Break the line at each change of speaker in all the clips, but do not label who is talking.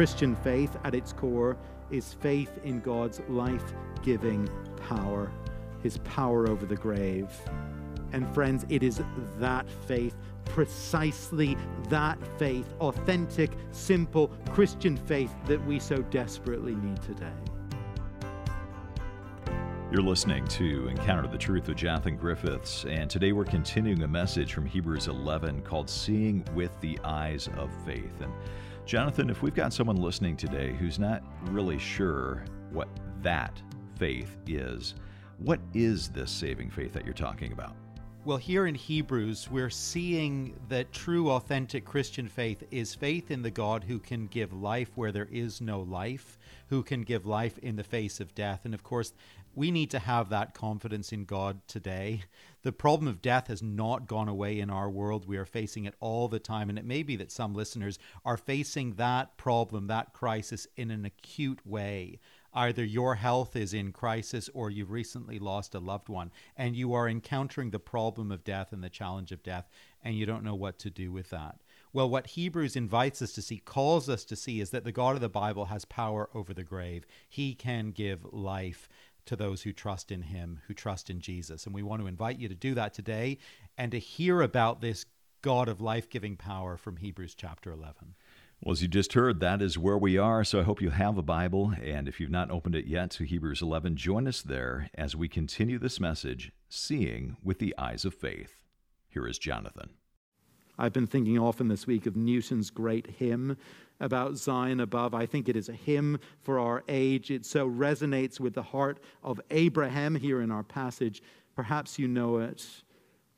Christian faith at its core is faith in God's life giving power, his power over the grave. And friends, it is that faith, precisely that faith, authentic, simple Christian faith that we so desperately need today.
You're listening to Encounter the Truth with Jonathan Griffiths, and today we're continuing a message from Hebrews 11 called Seeing with the Eyes of Faith. And Jonathan, if we've got someone listening today who's not really sure what that faith is, what is this saving faith that you're talking about?
Well, here in Hebrews, we're seeing that true, authentic Christian faith is faith in the God who can give life where there is no life, who can give life in the face of death. And of course, we need to have that confidence in God today. The problem of death has not gone away in our world. We are facing it all the time. And it may be that some listeners are facing that problem, that crisis, in an acute way. Either your health is in crisis or you've recently lost a loved one and you are encountering the problem of death and the challenge of death and you don't know what to do with that. Well, what Hebrews invites us to see, calls us to see, is that the God of the Bible has power over the grave. He can give life to those who trust in him, who trust in Jesus. And we want to invite you to do that today and to hear about this God of life giving power from Hebrews chapter 11.
Well, as you just heard, that is where we are. So I hope you have a Bible. And if you've not opened it yet to Hebrews 11, join us there as we continue this message, Seeing with the Eyes of Faith. Here is Jonathan.
I've been thinking often this week of Newton's great hymn about Zion above. I think it is a hymn for our age. It so resonates with the heart of Abraham here in our passage. Perhaps you know it.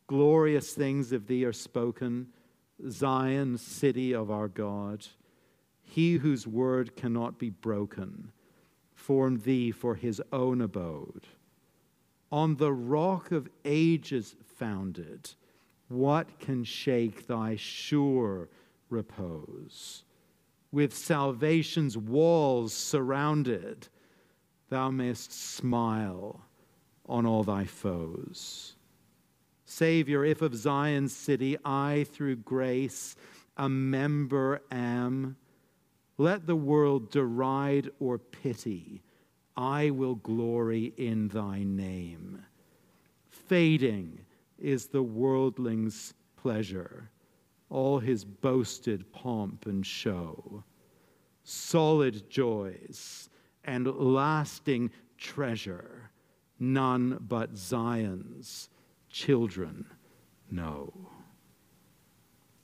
Glorious things of thee are spoken, Zion, city of our God. He whose word cannot be broken formed thee for his own abode. On the rock of ages founded what can shake thy sure repose? With salvation's walls surrounded, thou mayst smile on all thy foes. Savior, if of Zion's city I through grace a member am, let the world deride or pity, I will glory in thy name. Fading, is the worldling's pleasure, all his boasted pomp and show, solid joys and lasting treasure, none but Zion's children know.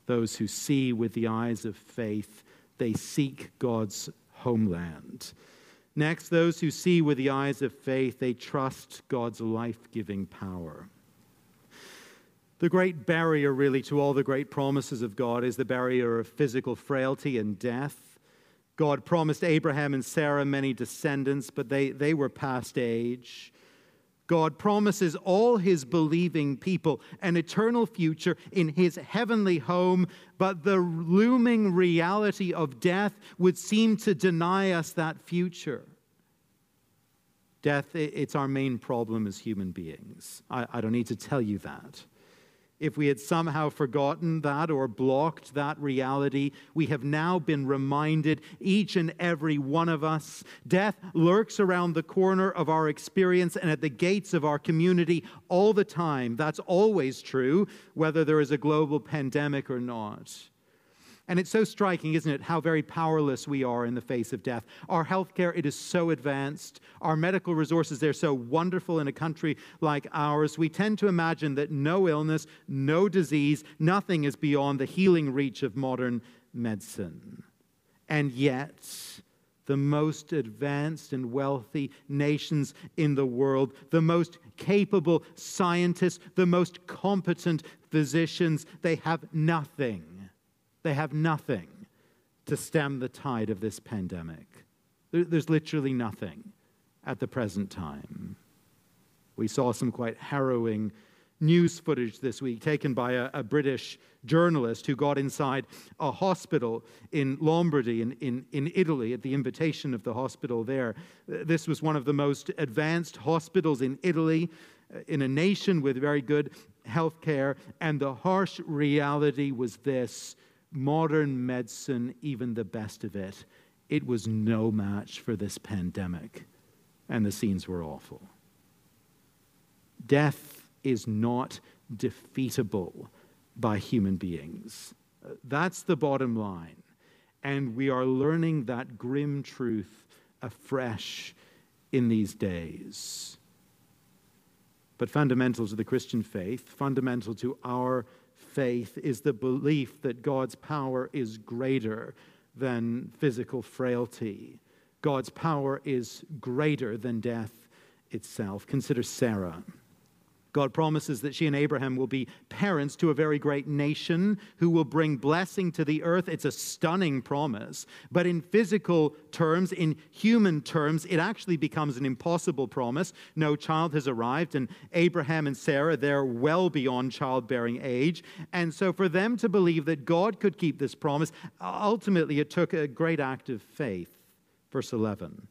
Those who see with the eyes of faith, they seek God's homeland. Next, those who see with the eyes of faith, they trust God's life giving power. The great barrier, really, to all the great promises of God is the barrier of physical frailty and death. God promised Abraham and Sarah many descendants, but they, they were past age. God promises all his believing people an eternal future in his heavenly home, but the looming reality of death would seem to deny us that future. Death, it's our main problem as human beings. I, I don't need to tell you that. If we had somehow forgotten that or blocked that reality, we have now been reminded, each and every one of us, death lurks around the corner of our experience and at the gates of our community all the time. That's always true, whether there is a global pandemic or not. And it's so striking, isn't it, how very powerless we are in the face of death. Our healthcare, it is so advanced. Our medical resources, they're so wonderful in a country like ours. We tend to imagine that no illness, no disease, nothing is beyond the healing reach of modern medicine. And yet, the most advanced and wealthy nations in the world, the most capable scientists, the most competent physicians, they have nothing they have nothing to stem the tide of this pandemic. There's literally nothing at the present time. We saw some quite harrowing news footage this week taken by a, a, British journalist who got inside a hospital in Lombardy in, in, in Italy at the invitation of the hospital there. This was one of the most advanced hospitals in Italy, uh, in a nation with very good health care. And the harsh reality was this modern medicine, even the best of it, it was no match for this pandemic, and the scenes were awful. Death is not defeatable by human beings. That's the bottom line. And we are learning that grim truth afresh in these days. But fundamental to the Christian faith, fundamental to our faith, is the belief that God's power is greater than physical frailty. God's power is greater than death itself. Consider Sarah. God promises that she and Abraham will be parents to a very great nation who will bring blessing to the earth. It's a stunning promise. But in physical terms, in human terms, it actually becomes an impossible promise. No child has arrived, and Abraham and Sarah, they're well beyond childbearing age. And so for them to believe that God could keep this promise, ultimately it took a great act of faith. Verse 11.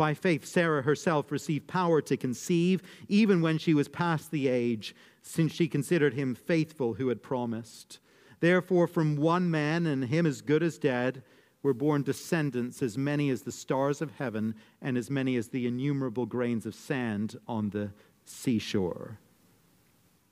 By faith, Sarah herself received power to conceive, even when she was past the age, since she considered him faithful who had promised. Therefore, from one man, and him as good as dead, were born descendants as many as the stars of heaven, and as many as the innumerable grains of sand on the seashore.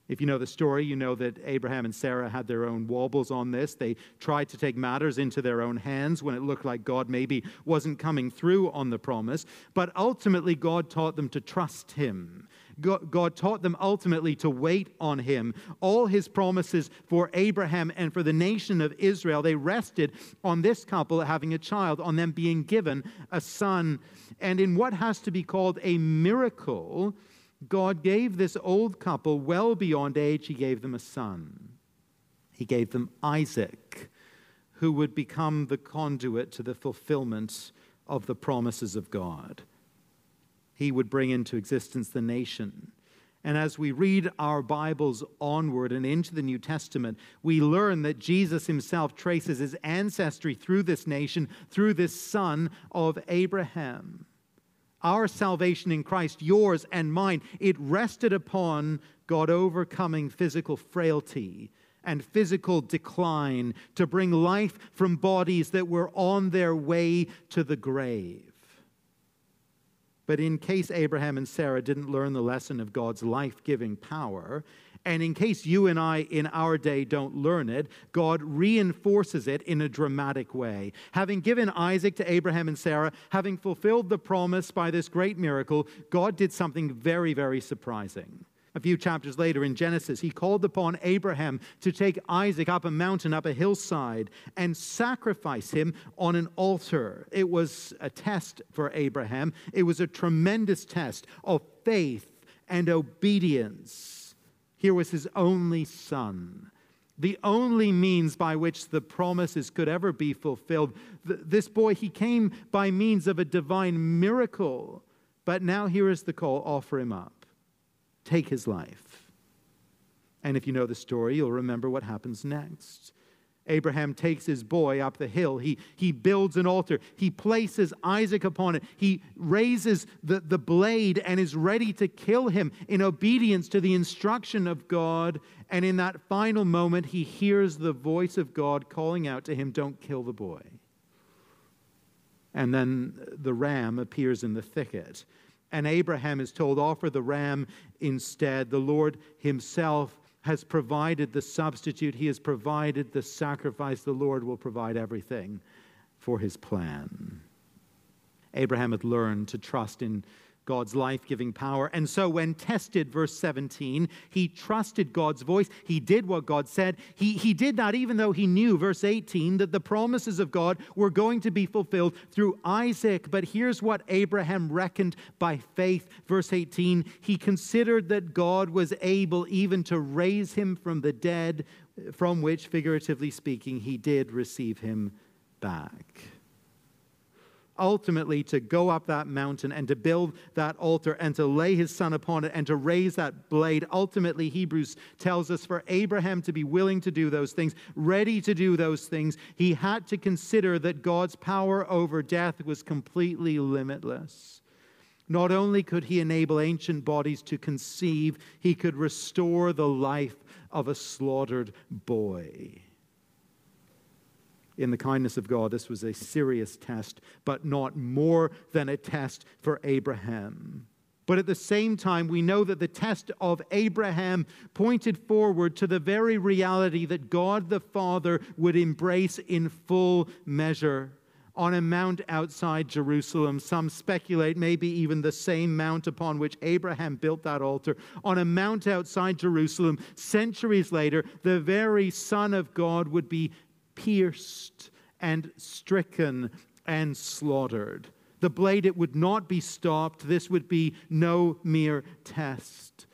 If you know the story, you know that Abraham and Sarah had their own wobbles on this. They tried to take matters into their own hands when it looked like God maybe wasn't coming through on the promise. But ultimately, God taught them to trust Him. God, taught them ultimately to wait on Him. All His promises for Abraham and for the nation of Israel, they rested on this couple having a child, on them being given a son. And in what has to be called a miracle, God gave this old couple, well beyond age, He gave them a son. He gave them Isaac, who would become the conduit to the fulfillment of the promises of God. He would bring into existence the nation. And as we read our Bibles onward and into the New Testament, we learn that Jesus himself traces his ancestry through this nation, through this son of Abraham. Our salvation in Christ, yours and mine, it rested upon God overcoming physical frailty and physical decline to bring life from bodies that were on their way to the grave. But in case Abraham and Sarah didn't learn the lesson of God's life giving power, and in case you and I in our day don't learn it, God reinforces it in a dramatic way. Having given Isaac to Abraham and Sarah, having fulfilled the promise by this great miracle, God did something very, very surprising. A few chapters later in Genesis, he called upon Abraham to take Isaac up a mountain, up a hillside, and sacrifice him on an altar. It was a test for Abraham, it was a tremendous test of faith and obedience. Here was his only son, the only means by which the promises could ever be fulfilled. This boy, he came by means of a divine miracle. But now here is the call offer him up, take his life. And if you know the story, you'll remember what happens next. Abraham takes his boy up the hill. He, he builds an altar. He places Isaac upon it. He raises the, the blade and is ready to kill him in obedience to the instruction of God. And in that final moment, he hears the voice of God calling out to him, Don't kill the boy. And then the ram appears in the thicket. And Abraham is told, Offer the ram instead. The Lord himself has provided the substitute, He has provided the sacrifice. The Lord will provide everything for His plan. Abraham had learned to trust in God's life giving power. And so, when tested, verse 17, he trusted God's voice. He did what God said. He, he did that even though he knew, verse 18, that the promises of God were going to be fulfilled through Isaac. But here's what Abraham reckoned by faith. Verse 18, he considered that God was able even to raise him from the dead, from which, figuratively speaking, he did receive him back ultimately to go up that mountain and to build that altar and to lay his son upon it and to raise that blade. Ultimately, Hebrews tells us for Abraham to be willing to do those things, ready to do those things, he had to consider that God's power over death was completely limitless. Not only could he enable ancient bodies to conceive, he could restore the life of a slaughtered boy. In the kindness of God, this was a serious test, but not more than a test for Abraham. But at the same time, we know that the test of Abraham pointed forward to the very reality that God the Father would embrace in full measure on a mount outside Jerusalem. Some speculate maybe even the same mount upon which Abraham built that altar. On a mount outside Jerusalem, centuries later, the very Son of God would be pierced and stricken and slaughtered. The blade, it would not be stopped. This would be no mere test.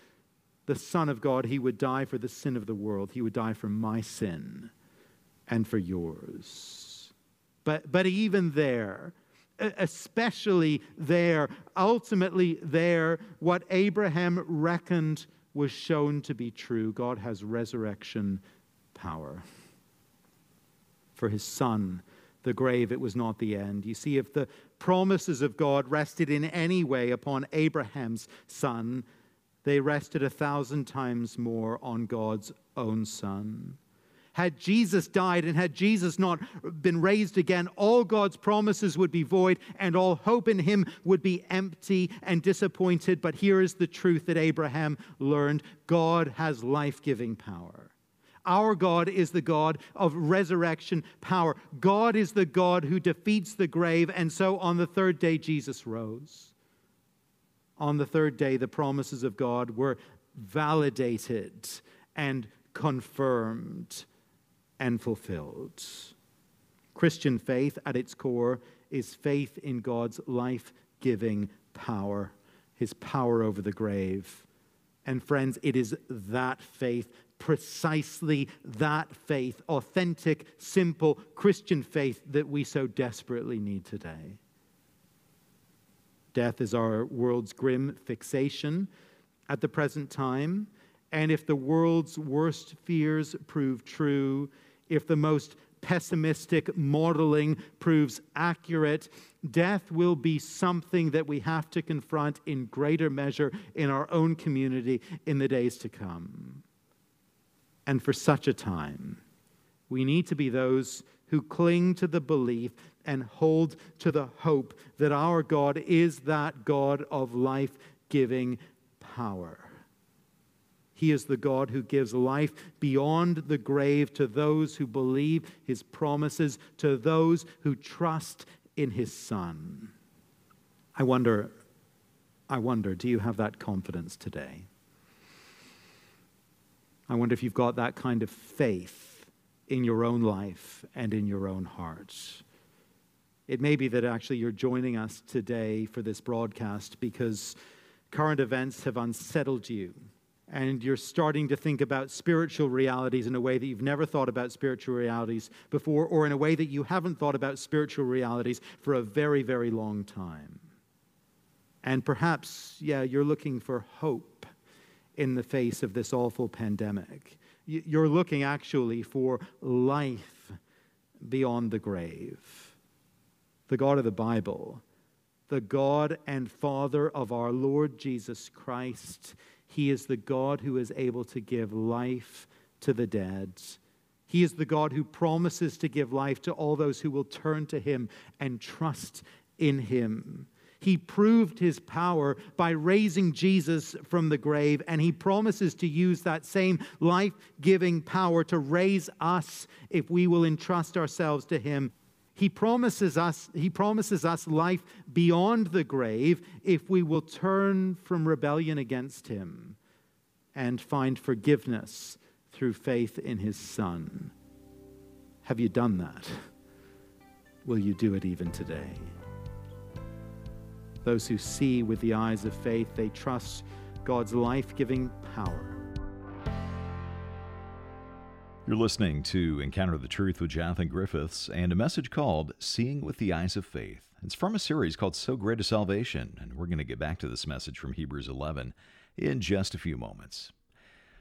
The Son of God, he would die for the sin of the world. He would die for my sin and for yours. But, but even there, especially there, ultimately there, what Abraham reckoned was shown to be true. God has resurrection power for his son. The grave, it was not the end. You see, if the promises of God rested in any way upon Abraham's son, they rested a thousand times more on God's own son. Had Jesus died and had Jesus not been raised again, all God's promises would be void and all hope in him would be empty and disappointed. But here is the truth that Abraham learned God has life giving power. Our God is the God of resurrection power. God is the God who defeats the grave. And so on the third day, Jesus rose. On the third day, the promises of God were validated and confirmed and fulfilled. Christian faith at its core is faith in God's life giving power, his power over the grave. And friends, it is that faith precisely that faith, authentic, simple Christian faith that we so desperately need today. Death is our world's grim fixation at the present time. And if the world's worst fears prove true, if the most pessimistic modeling proves accurate, death will be something that we have to confront in greater measure in our own community in the days to come. And for such a time, we need to be those who cling to the belief and hold to the hope that our God is that God of life giving power. He is the God who gives life beyond the grave to those who believe his promises, to those who trust in his Son. I wonder, I wonder, do you have that confidence today? I wonder if you've got that kind of faith in your own life and in your own hearts. It may be that actually you're joining us today for this broadcast because current events have unsettled you and you're starting to think about spiritual realities in a way that you've never thought about spiritual realities before, or in a way that you haven't thought about spiritual realities for a very, very long time. And perhaps, yeah, you're looking for hope in the face of this awful pandemic. You're looking actually for life beyond the grave. The God of the Bible, the God and Father of our Lord Jesus Christ, He is the God who is able to give life to the dead. He is the God who promises to give life to all those who will turn to Him and trust in Him. He proved his power by raising Jesus from the grave, and he promises to use that same life giving power to raise us if we will entrust ourselves to him. He promises us, he promises us life beyond the grave if we will turn from rebellion against him and find forgiveness through faith in his Son. Have you done that? Will you do it even today? Those who see with the eyes of faith, they trust God's life giving power.
You're listening to Encounter the Truth with Jonathan Griffiths and a message called Seeing with the Eyes of Faith. It's from a series called So Great a Salvation, and we're going to get back to this message from Hebrews 11 in just a few moments.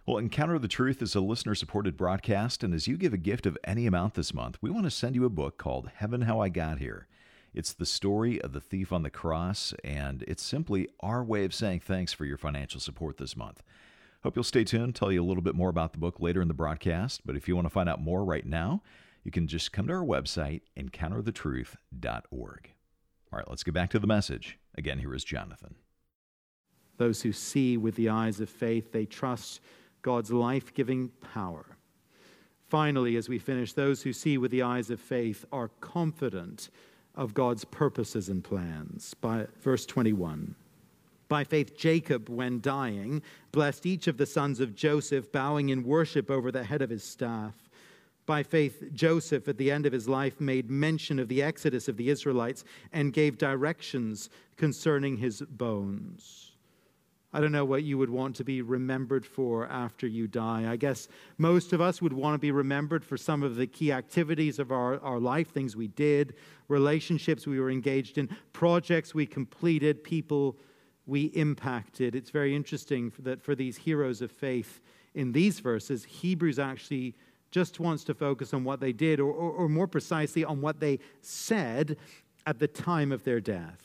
Well, Encounter the Truth is a listener supported broadcast, and as you give a gift of any amount this month, we want to send you a book called Heaven How I Got Here. It's the story of the thief on the cross, and it's simply our way of saying thanks for your financial support this month. Hope you'll stay tuned, tell you a little bit more about the book later in the broadcast, but if you want to find out more right now, you can just come to our website, encounterthetruth.org. All right, let's get back to the message. Again, here is Jonathan.
Those who see with the eyes of faith, they trust God's life giving power. Finally, as we finish, those who see with the eyes of faith are confident of God's purposes and plans. By verse 21. By faith, Jacob, when dying, blessed each of the sons of Joseph, bowing in worship over the head of his staff. By faith, Joseph, at the end of his life, made mention of the exodus of the Israelites and gave directions concerning his bones. I don't know what you would want to be remembered for after you die. I guess most of us would want to be remembered for some of the key activities of our, our life, things we did, relationships we were engaged in, projects we completed, people we impacted. It's very interesting that for these heroes of faith in these verses, Hebrews actually just wants to focus on what they did, or, or, or more precisely, on what they said at the time of their death.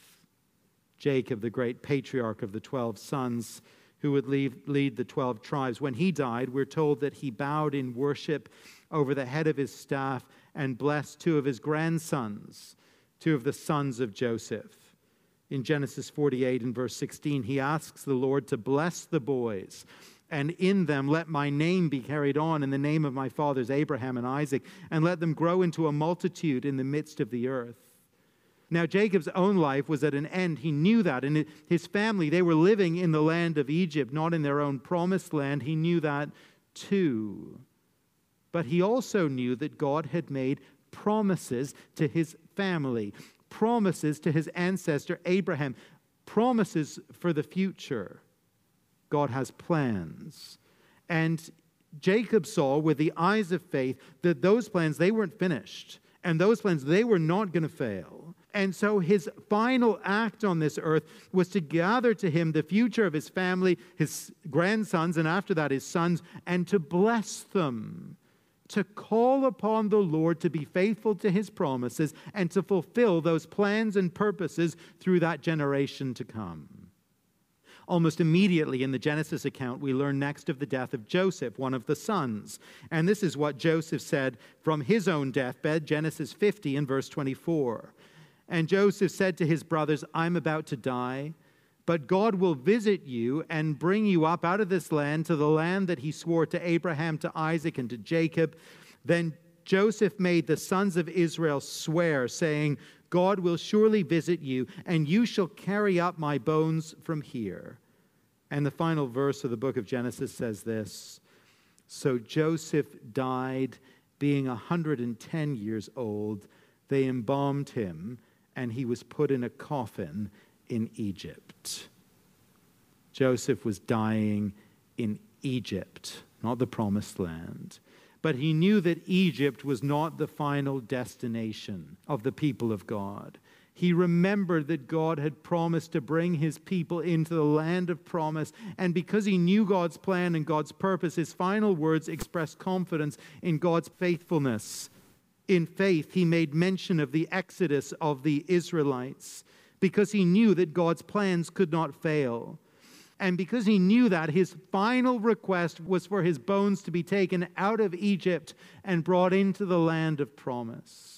Jacob, the great patriarch of the 12 sons who would lead, the 12 tribes. When he died, we're told that he bowed in worship over the head of his staff and blessed two of his grandsons, two of the sons of Joseph. In Genesis 48 and verse 16, he asks the Lord to bless the boys, and in them let my name be carried on in the name of my fathers Abraham and Isaac, and let them grow into a multitude in the midst of the earth. Now, Jacob's own life was at an end. He knew that. And his family, they were living in the land of Egypt, not in their own promised land. He knew that too. But he also knew that God had made promises to his family, promises to his ancestor Abraham, promises for the future. God has plans. And Jacob saw with the eyes of faith that those plans, they weren't finished. And those plans, they were not going to fail. And so his final act on this earth was to gather to him the future of his family, his grandsons, and after that his sons, and to bless them, to call upon the Lord to be faithful to his promises and to fulfill those plans and purposes through that generation to come. Almost immediately in the Genesis account, we learn next of the death of Joseph, one of the sons. And this is what Joseph said from his own deathbed, Genesis 50 and verse 24. And Joseph said to his brothers, I'm about to die, but God will visit you and bring you up out of this land to the land that he swore to Abraham, to Isaac, and to Jacob. Then Joseph made the sons of Israel swear, saying, God will surely visit you, and you shall carry up my bones from here. And the final verse of the book of Genesis says this So Joseph died, being a 110 years old. They embalmed him and he was put in a coffin in Egypt. Joseph was dying in Egypt, not the promised land. But he knew that Egypt was not the final destination of the people of God. He remembered that God had promised to bring his people into the land of promise. And because he knew God's plan and God's purpose, his final words expressed confidence in God's faithfulness in faith, he made mention of the exodus of the Israelites because he knew that God's plans could not fail. And because he knew that, his final request was for his bones to be taken out of Egypt and brought into the land of promise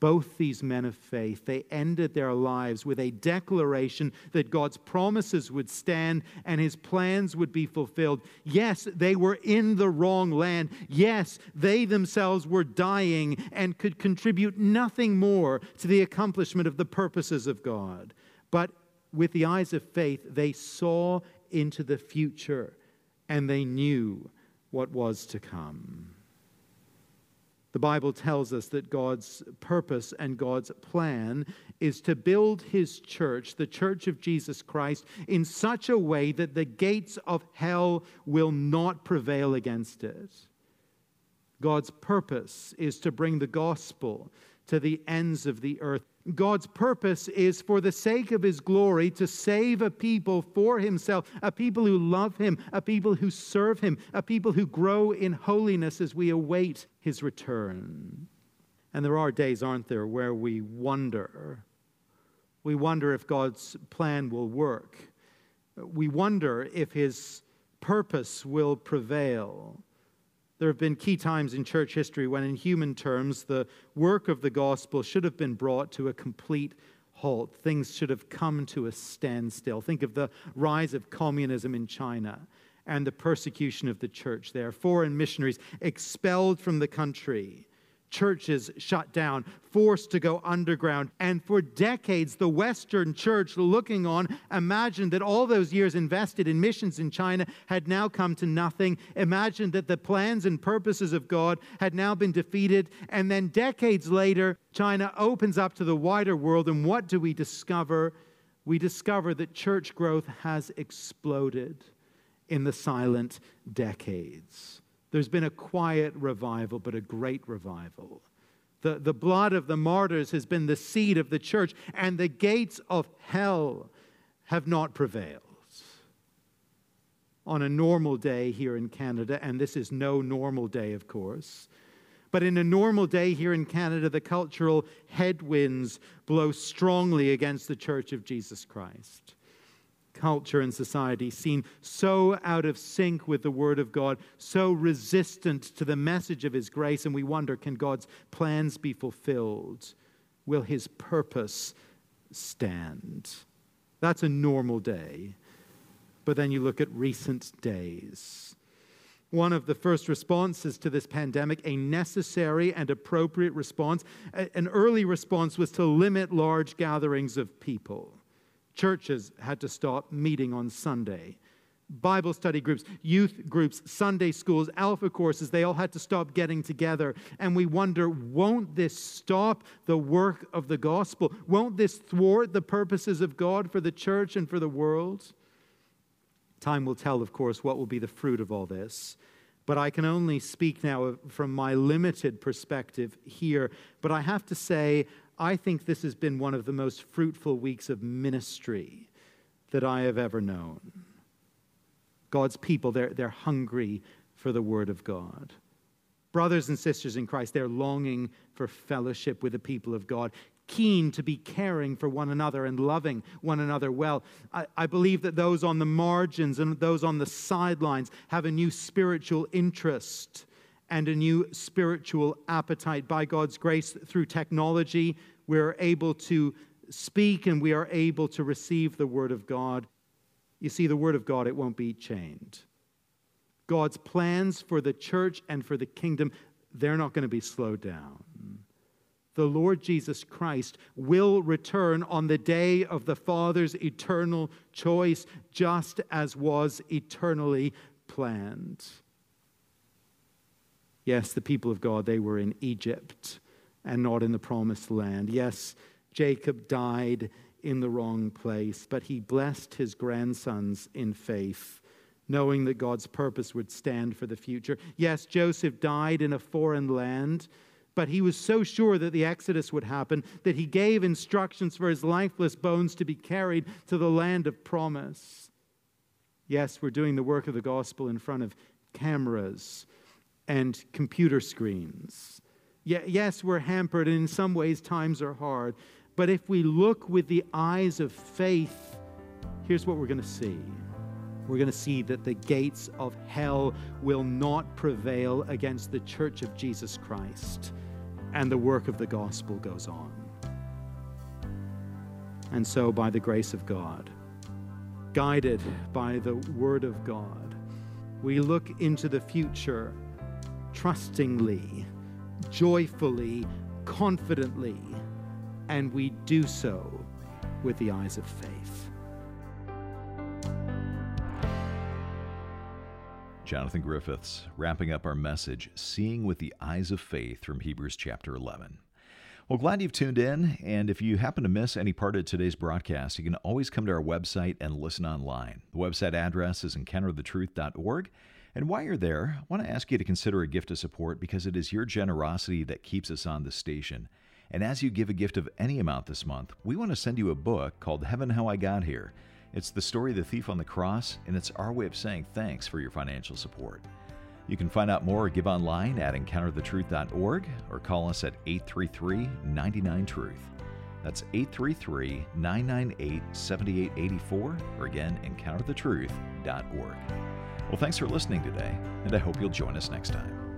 both these men of faith, they ended their lives with a declaration that God's promises would stand and his plans would be fulfilled. Yes, they were in the wrong land. Yes, they themselves were dying and could contribute nothing more to the accomplishment of the purposes of God. But with the eyes of faith, they saw into the future and they knew what was to come. The Bible tells us that God's purpose and God's plan is to build his church, the church of Jesus Christ, in such a way that the gates of hell will not prevail against it. God's purpose is to bring the gospel to the ends of the earth. God's purpose is for the sake of his glory to save a people for himself, a people who love him, a people who serve him, a people who grow in holiness as we await his return. And there are days, aren't there, where we wonder. We wonder if God's plan will work. We wonder if his purpose will prevail. There have been key times in church history when, in human terms, the work of the gospel should have been brought to a complete halt. Things should have come to a standstill. Think of the rise of communism in China and the persecution of the church there. Foreign missionaries expelled from the country churches shut down, forced to go underground. And for decades, the Western church looking on imagined that all those years invested in missions in China had now come to nothing, imagined that the plans and purposes of God had now been defeated. And then decades later, China opens up to the wider world. And what do we discover? We discover that church growth has exploded in the silent decades. There's been a quiet revival, but a great revival. The, the blood of the martyrs has been the seed of the church, and the gates of hell have not prevailed. On a normal day here in Canada, and this is no normal day, of course, but in a normal day here in Canada, the cultural headwinds blow strongly against the Church of Jesus Christ culture and society seem so out of sync with the Word of God, so resistant to the message of His grace, and we wonder can God's plans be fulfilled? Will His purpose stand? That's a normal day. But then you look at recent days. One of the first responses to this pandemic, a necessary and appropriate response, an early response was to limit large gatherings of people. Churches had to stop meeting on Sunday. Bible study groups, youth groups, Sunday schools, alpha courses, they all had to stop getting together. And we wonder won't this stop the work of the gospel? Won't this thwart the purposes of God for the church and for the world? Time will tell, of course, what will be the fruit of all this. But I can only speak now from my limited perspective here. But I have to say, I think this has been one of the most fruitful weeks of ministry that I have ever known. God's people, they're, they're hungry for the Word of God. Brothers and sisters in Christ, they're longing for fellowship with the people of God, keen to be caring for one another and loving one another well. I, I, believe that those on the margins and those on the sidelines have a new spiritual interest and a new spiritual appetite by God's grace through technology. We're able to speak and we are able to receive the Word of God. You see, the Word of God, it won't be chained. God's plans for the church and for the kingdom, they're not going to be slowed down. The Lord Jesus Christ will return on the day of the Father's eternal choice, just as was eternally planned. Yes, the people of God, they were in Egypt and not in the promised land. Yes, Jacob died in the wrong place, but he blessed his grandsons in faith, knowing that God's purpose would stand for the future. Yes, Joseph died in a foreign land, but he was so sure that the Exodus would happen that he gave instructions for his lifeless bones to be carried to the land of promise. Yes, we're doing the work of the gospel in front of cameras and computer screens. yes, we're hampered, and in some ways, times are hard. But if we look with the eyes of faith, here's what we're going to see. We're going to see that the gates of hell will not prevail against the church of Jesus Christ, and the work of the gospel goes on. And so, by the grace of God, guided by the Word of God, we look into the future trustingly, joyfully, confidently, and we do so with the eyes of faith.
Jonathan Griffiths, wrapping up our message, Seeing with the Eyes of Faith from Hebrews chapter 11. Well, glad you've tuned in. And if you happen to miss any part of today's broadcast, you can always come to our website and listen online. The website address is encounterthetruth.org. And while you're there, I want to ask you to consider a gift of support because it is your generosity that keeps us on the station. And as you give a gift of any amount this month, we want to send you a book called Heaven How I Got Here. It's the story of the thief on the cross, and it's our way of saying thanks for your financial support. You can find out more or give online at encounterthetruth.org or call us at 833 99 Truth. That's 833 998 7884 or again, encounterthetruth.org. Well, thanks for listening today, and I hope you'll join us next time.